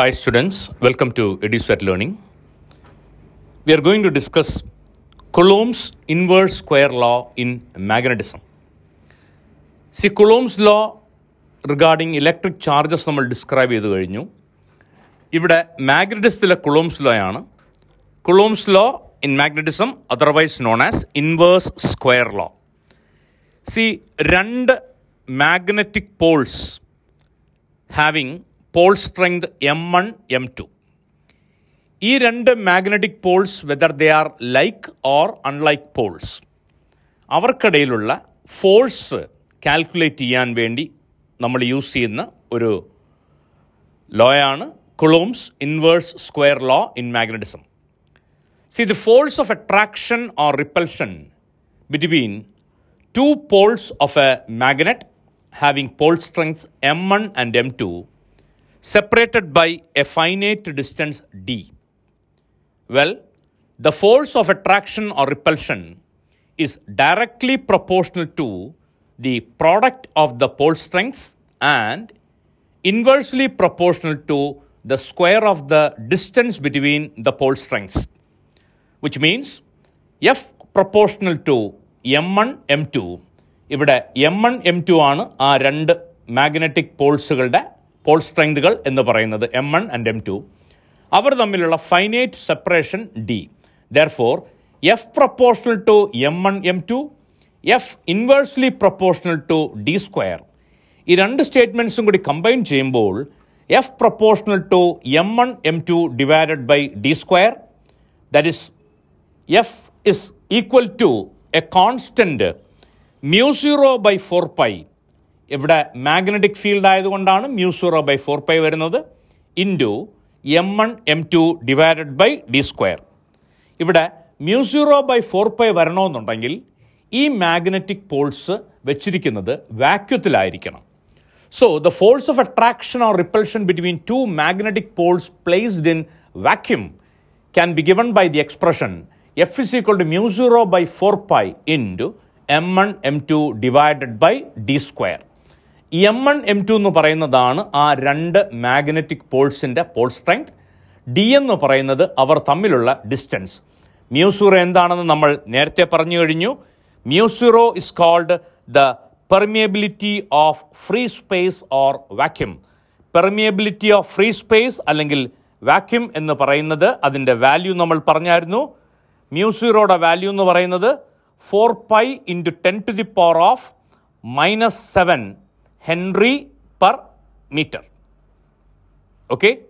Hi students, welcome to EduSwet Learning. We are going to discuss Coulomb's inverse square law in magnetism. See Coulomb's law regarding electric charges നമ്മൾ describe ചെയ്ത് കഴിഞ്ഞു ഇവിടെ മാഗ്നറ്റിസത്തിലെ കുളോംസ് law ആണ് കുളോംസ് law in magnetism otherwise known as inverse square law C രണ്ട് magnetic Paul's having Paul strength M one M two ഈ രണ്ട് magnetic poles whether they are like or unlike poles അവർക്കിടയിലുള്ള force calculate ചെയ്യാൻ വേണ്ടി നമ്മൾ use ചെയ്യുന്ന ഒരു ലോയാണ് Coulomb's inverse square law in magnetism see the force of attraction or repulsion between two poles of a magnet having pole strengths m1 and m2 separated by a finite distance d. Well, the force of attraction or repulsion is directly proportional to the product of the pole strengths and inversely proportional to the square of the distance between the pole strengths, which means F proportional to M one M to ഇവിടെ M one M to ആണ് ആ രണ്ട് magnetic പോൾസുകളുടെ Paul സ്ട്രെങ്തുകൾ എന്ന് പറയുന്നത് M one and M two അവർ തമ്മിലുള്ള finite separation D therefore F proportional to M one M two F inversely proportional to D square ഈ രണ്ട് സ്റ്റേറ്റ്മെന്റ്സും കൂടി കമ്പൈൻ ചെയ്യുമ്പോൾ F proportional to M one M two divided by D square that is F is equal to a constant mu zero by four pi ഇവിടെ magnetic field ആയതുകൊണ്ടാണ് mu zero by four pi വരുന്നത് into M one M two divided by D square ഇവിടെ mu zero by four pi വരണമെന്നുണ്ടെങ്കിൽ ഈ magnetic poles വെച്ചിരിക്കുന്നത് വാക്യത്തിലായിരിക്കണം so the force of attraction or repulsion between two magnetic poles placed in vacuum by the expression F is equal f is equal to mu 0 by 4 pi into m1 m2 divided by d square. M one M two എന്ന് പറയുന്നതാണ് ആ രണ്ട് magnetic പോൾസിന്റെ pole strength D എന്ന് പറയുന്നത് അവർ തമ്മിലുള്ള distance മ്യൂസൂറോ എന്താണെന്ന് നമ്മൾ നേരത്തെ പറഞ്ഞു കഴിഞ്ഞു. Mu zero is called the permeability of free space or vacuum permeability of free space അല്ലെങ്കിൽ വാക്യൂം എന്ന് പറയുന്നത് അതിന്റെ വാല്യൂ നമ്മൾ പറഞ്ഞായിരുന്നു. മ്യൂസീറോയുടെ വാല്യൂ എന്ന് പറയുന്നത് four pi into ten to the power of minus seven Henry per meter. Okay.